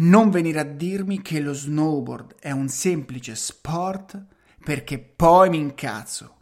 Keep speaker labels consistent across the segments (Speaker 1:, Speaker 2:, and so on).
Speaker 1: Non venire a dirmi che lo snowboard è un semplice sport perché poi mi incazzo.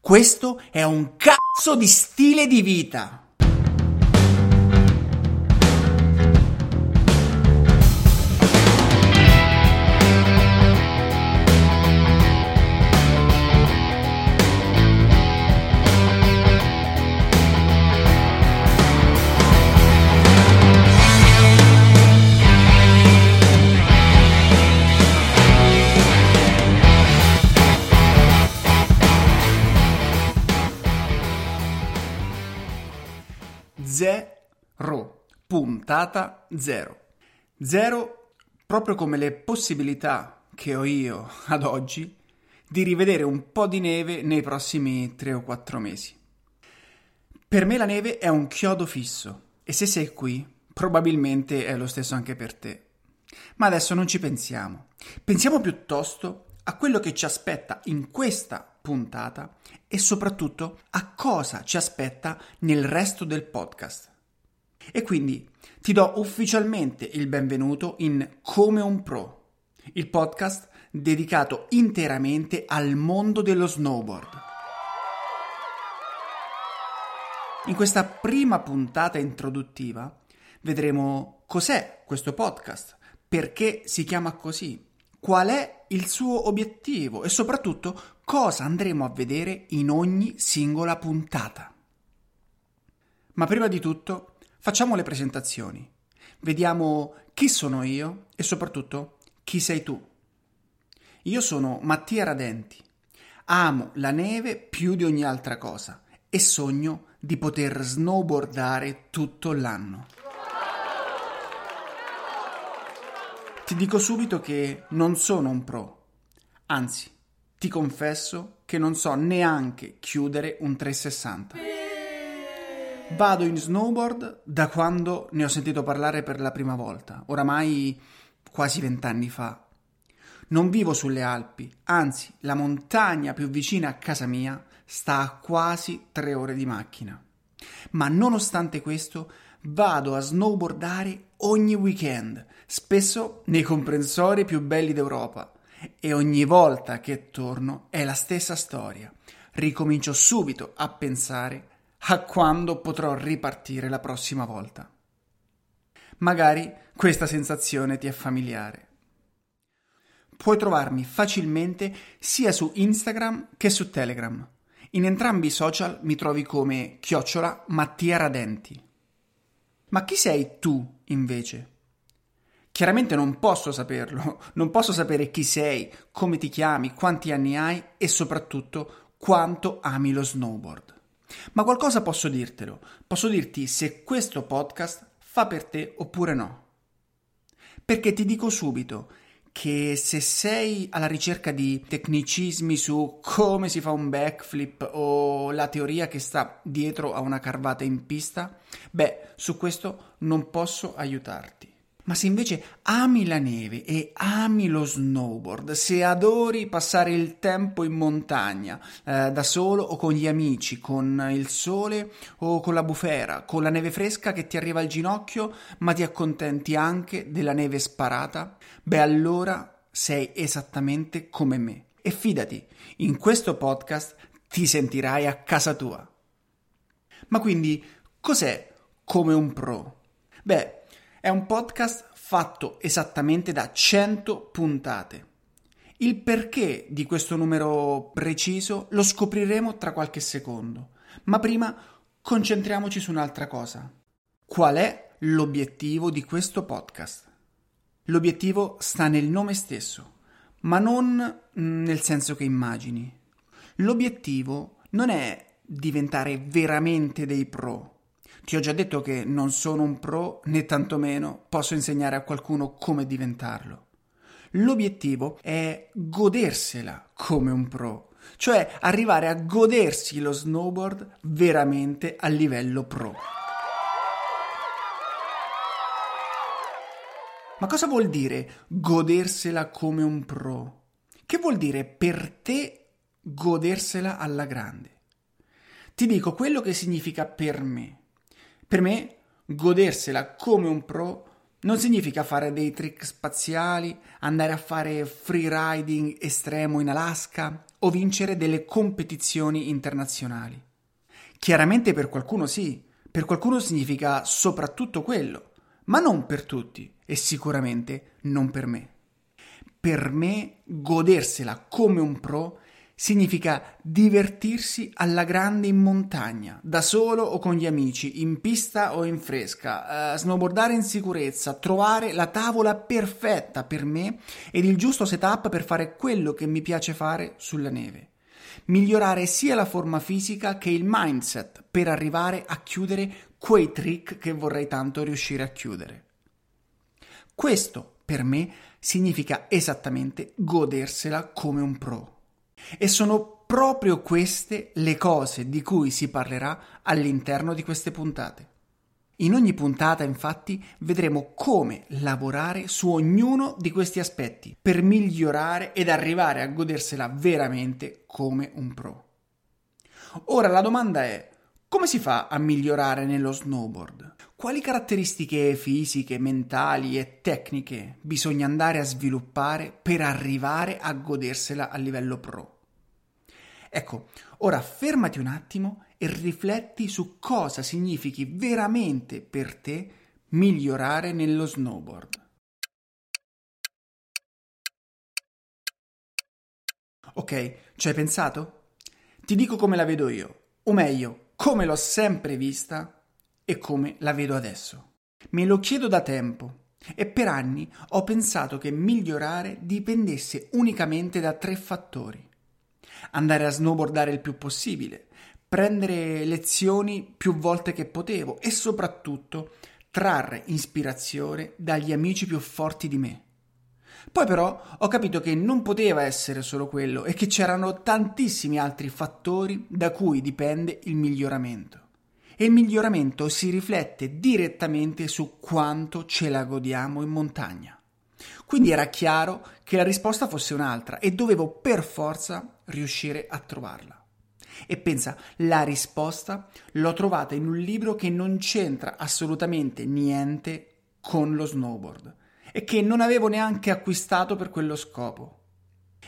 Speaker 1: Questo è un cazzo di stile di vita. Puntata 0. 0 proprio come le possibilità che ho io ad oggi di rivedere un po' di neve nei prossimi 3 o 4 mesi. Per me la neve è un chiodo fisso e se sei qui probabilmente è lo stesso anche per te. Ma adesso non ci pensiamo. Pensiamo piuttosto a quello che ci aspetta in questa puntata e soprattutto a cosa ci aspetta nel resto del podcast. E quindi ti do ufficialmente il benvenuto in Come un Pro, il podcast dedicato interamente al mondo dello snowboard. In questa prima puntata introduttiva vedremo cos'è questo podcast, perché si chiama così, qual è il suo obiettivo e soprattutto cosa andremo a vedere in ogni singola puntata. Ma prima di tutto facciamo le presentazioni. Vediamo chi sono io e soprattutto chi sei tu. Io sono Mattia Radenti. Amo la neve più di ogni altra cosa e sogno di poter snowboardare tutto l'anno. Ti dico subito che non sono un pro, anzi ti confesso che non so neanche chiudere un 360. Vado in snowboard da quando ne ho sentito parlare per la prima volta, oramai quasi vent'anni fa. Non vivo sulle Alpi, anzi la montagna più vicina a casa mia sta a quasi tre ore di macchina. Ma nonostante questo vado a snowboardare ogni weekend, spesso nei comprensori più belli d'Europa, e ogni volta che torno è la stessa storia. Ricomincio subito a pensare a quando potrò ripartire la prossima volta. Magari questa sensazione ti è familiare. Puoi trovarmi facilmente sia su Instagram che su Telegram. In entrambi i social mi trovi come chiocciola Mattia Radenti. Ma chi sei tu, invece? Chiaramente non posso saperlo, non posso sapere chi sei, come ti chiami, quanti anni hai e soprattutto quanto ami lo snowboard. Ma qualcosa posso dirtelo, posso dirti se questo podcast fa per te oppure no. Perché ti dico subito che se sei alla ricerca di tecnicismi su come si fa un backflip o la teoria che sta dietro a una carvata in pista, beh, su questo non posso aiutarti. Ma se invece ami la neve e ami lo snowboard, se adori passare il tempo in montagna, eh, da solo o con gli amici, con il sole o con la bufera, con la neve fresca che ti arriva al ginocchio, ma ti accontenti anche della neve sparata, beh allora sei esattamente come me. E fidati, in questo podcast ti sentirai a casa tua. Ma quindi cos'è come un pro? Beh, è un podcast fatto esattamente da 100 puntate. Il perché di questo numero preciso lo scopriremo tra qualche secondo, ma prima concentriamoci su un'altra cosa. Qual è l'obiettivo di questo podcast? L'obiettivo sta nel nome stesso, ma non nel senso che immagini. L'obiettivo non è diventare veramente dei pro, ti ho già detto che non sono un pro né tantomeno posso insegnare a qualcuno come diventarlo. L'obiettivo è godersela come un pro, cioè arrivare a godersi lo snowboard veramente a livello pro. Ma cosa vuol dire godersela come un pro? Che vuol dire per te godersela alla grande? Ti dico quello che significa per me. Per me, godersela come un pro Non significa fare dei trick spaziali, andare a fare freeriding estremo in Alaska o vincere delle competizioni internazionali. Chiaramente per qualcuno sì, per qualcuno significa soprattutto quello, ma non per tutti e sicuramente non per me. Per me godersela come un pro significa divertirsi alla grande in montagna, da solo o con gli amici, in pista o in fresca, uh, snowboardare in sicurezza, trovare la tavola perfetta per me ed il giusto setup per fare quello che mi piace fare sulla neve. Migliorare sia la forma fisica che il mindset per arrivare a chiudere quei trick che vorrei tanto riuscire a chiudere. Questo, per me, significa esattamente godersela come un pro. E sono proprio queste le cose di cui si parlerà all'interno di queste puntate. In ogni puntata, infatti, vedremo come lavorare su ognuno di questi aspetti per migliorare ed arrivare a godersela veramente come un pro. Ora la domanda è: come si fa a migliorare nello snowboard? Quali caratteristiche fisiche, mentali e tecniche bisogna andare a sviluppare per arrivare a godersela a livello pro? Ecco, ora fermati un attimo e rifletti su cosa significhi veramente per te migliorare nello snowboard. Ok, ci hai pensato? Ti dico come la vedo io, o meglio, come l'ho sempre vista e come la vedo adesso. Me lo chiedo da tempo e per anni ho pensato che migliorare dipendesse unicamente da tre fattori andare a snowboardare il più possibile, prendere lezioni più volte che potevo e soprattutto trarre ispirazione dagli amici più forti di me. Poi però ho capito che non poteva essere solo quello e che c'erano tantissimi altri fattori da cui dipende il miglioramento. E il miglioramento si riflette direttamente su quanto ce la godiamo in montagna. Quindi era chiaro che la risposta fosse un'altra e dovevo per forza riuscire a trovarla. E pensa, la risposta l'ho trovata in un libro che non c'entra assolutamente niente con lo snowboard e che non avevo neanche acquistato per quello scopo.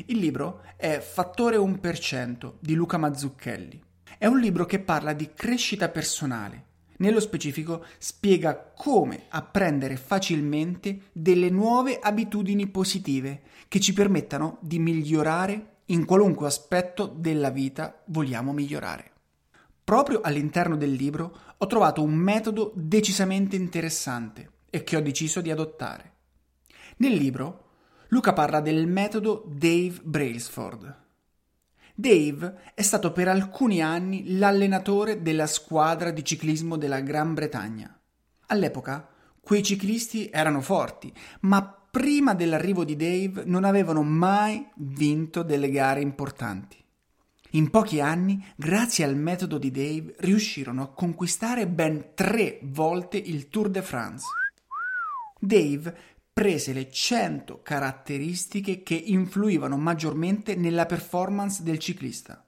Speaker 1: Il libro è Fattore 1% di Luca Mazzucchelli. È un libro che parla di crescita personale nello specifico spiega come apprendere facilmente delle nuove abitudini positive che ci permettano di migliorare in qualunque aspetto della vita vogliamo migliorare. Proprio all'interno del libro ho trovato un metodo decisamente interessante e che ho deciso di adottare. Nel libro Luca parla del metodo Dave Brailsford Dave è stato per alcuni anni l'allenatore della squadra di ciclismo della Gran Bretagna. All'epoca quei ciclisti erano forti, ma prima dell'arrivo di Dave non avevano mai vinto delle gare importanti. In pochi anni, grazie al metodo di Dave, riuscirono a conquistare ben tre volte il Tour de France. Dave prese le 100 caratteristiche che influivano maggiormente nella performance del ciclista.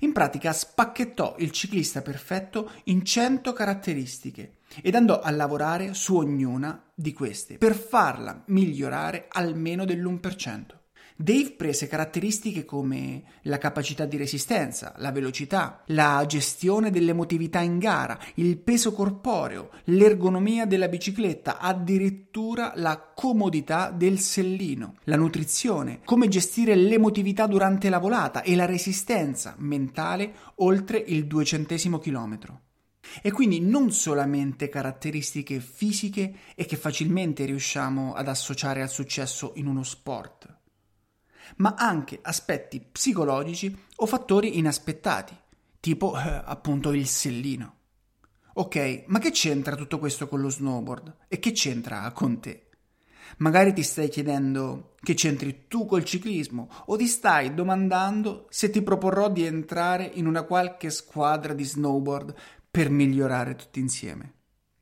Speaker 1: In pratica spacchettò il ciclista perfetto in 100 caratteristiche ed andò a lavorare su ognuna di queste per farla migliorare almeno dell'1%. Dave prese caratteristiche come la capacità di resistenza, la velocità, la gestione dell'emotività in gara, il peso corporeo, l'ergonomia della bicicletta, addirittura la comodità del sellino, la nutrizione, come gestire l'emotività durante la volata e la resistenza mentale oltre il duecentesimo chilometro. E quindi non solamente caratteristiche fisiche e che facilmente riusciamo ad associare al successo in uno sport ma anche aspetti psicologici o fattori inaspettati, tipo eh, appunto il sellino. Ok, ma che c'entra tutto questo con lo snowboard? E che c'entra con te? Magari ti stai chiedendo che c'entri tu col ciclismo o ti stai domandando se ti proporrò di entrare in una qualche squadra di snowboard per migliorare tutti insieme.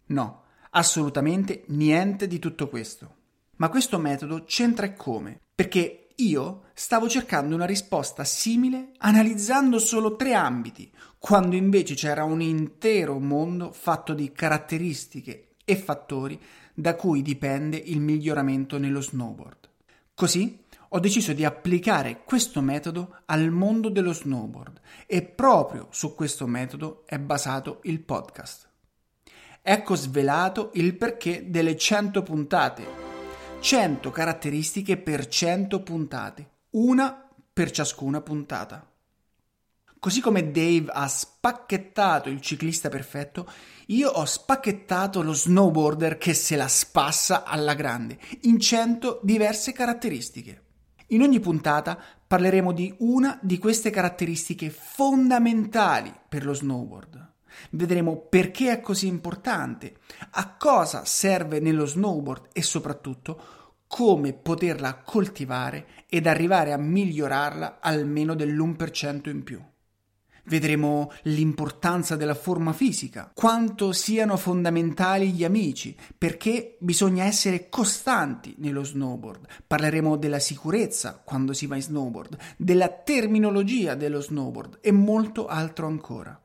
Speaker 1: No, assolutamente niente di tutto questo. Ma questo metodo c'entra e come? Perché io stavo cercando una risposta simile analizzando solo tre ambiti, quando invece c'era un intero mondo fatto di caratteristiche e fattori da cui dipende il miglioramento nello snowboard. Così ho deciso di applicare questo metodo al mondo dello snowboard e proprio su questo metodo è basato il podcast. Ecco svelato il perché delle 100 puntate. 100 caratteristiche per 100 puntate, una per ciascuna puntata. Così come Dave ha spacchettato il ciclista perfetto, io ho spacchettato lo snowboarder che se la spassa alla grande, in 100 diverse caratteristiche. In ogni puntata parleremo di una di queste caratteristiche fondamentali per lo snowboard. Vedremo perché è così importante, a cosa serve nello snowboard e soprattutto come poterla coltivare ed arrivare a migliorarla almeno dell'1% in più. Vedremo l'importanza della forma fisica, quanto siano fondamentali gli amici, perché bisogna essere costanti nello snowboard. Parleremo della sicurezza quando si va in snowboard, della terminologia dello snowboard e molto altro ancora.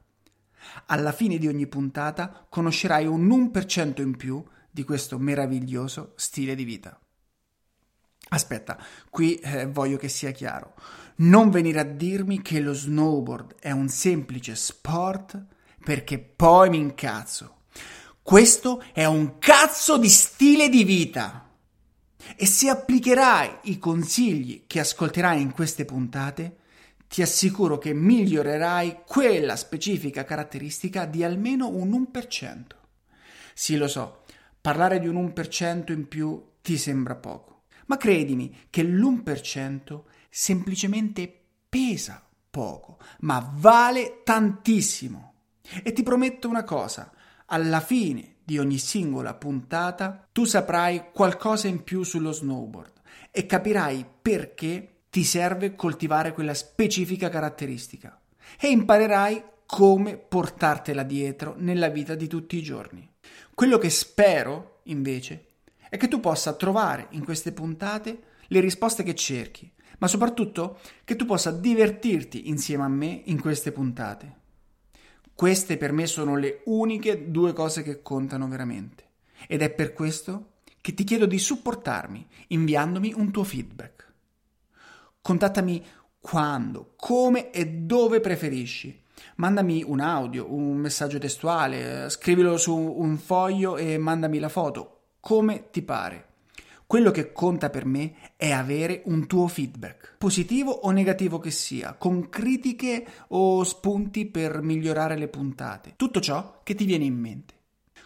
Speaker 1: Alla fine di ogni puntata conoscerai un 1% in più di questo meraviglioso stile di vita. Aspetta, qui eh, voglio che sia chiaro. Non venire a dirmi che lo snowboard è un semplice sport perché poi mi incazzo. Questo è un cazzo di stile di vita. E se applicherai i consigli che ascolterai in queste puntate, ti assicuro che migliorerai quella specifica caratteristica di almeno un 1%. Sì, lo so, parlare di un 1% in più ti sembra poco ma credimi che l'1% semplicemente pesa poco, ma vale tantissimo. E ti prometto una cosa, alla fine di ogni singola puntata tu saprai qualcosa in più sullo snowboard e capirai perché ti serve coltivare quella specifica caratteristica e imparerai come portartela dietro nella vita di tutti i giorni. Quello che spero, invece, è che tu possa trovare in queste puntate le risposte che cerchi, ma soprattutto che tu possa divertirti insieme a me in queste puntate. Queste per me sono le uniche due cose che contano veramente ed è per questo che ti chiedo di supportarmi inviandomi un tuo feedback. Contattami quando, come e dove preferisci. Mandami un audio, un messaggio testuale, scrivilo su un foglio e mandami la foto, come ti pare. Quello che conta per me è avere un tuo feedback, positivo o negativo che sia, con critiche o spunti per migliorare le puntate, tutto ciò che ti viene in mente.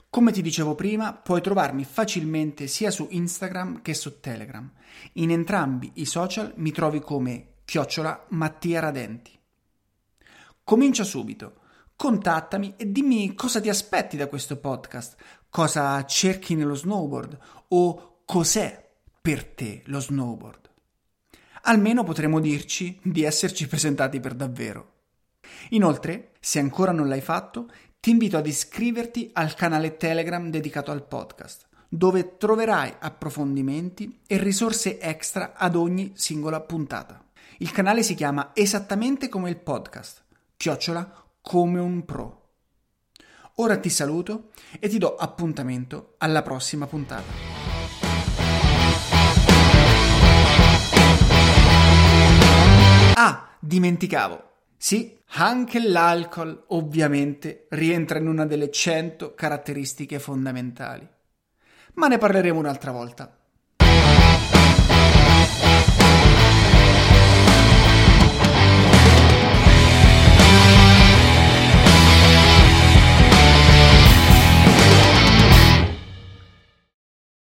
Speaker 1: Come ti dicevo prima, puoi trovarmi facilmente sia su Instagram che su Telegram. In entrambi i social mi trovi come chiocciola Mattia Radenti. Comincia subito. Contattami e dimmi cosa ti aspetti da questo podcast, cosa cerchi nello snowboard o cos'è per te lo snowboard. Almeno potremo dirci di esserci presentati per davvero. Inoltre, se ancora non l'hai fatto, ti invito ad iscriverti al canale Telegram dedicato al podcast, dove troverai approfondimenti e risorse extra ad ogni singola puntata. Il canale si chiama esattamente come il podcast, chiocciola come un pro. Ora ti saluto e ti do appuntamento alla prossima puntata. Ah, dimenticavo. Sì, anche l'alcol ovviamente rientra in una delle 100 caratteristiche fondamentali. Ma ne parleremo un'altra volta.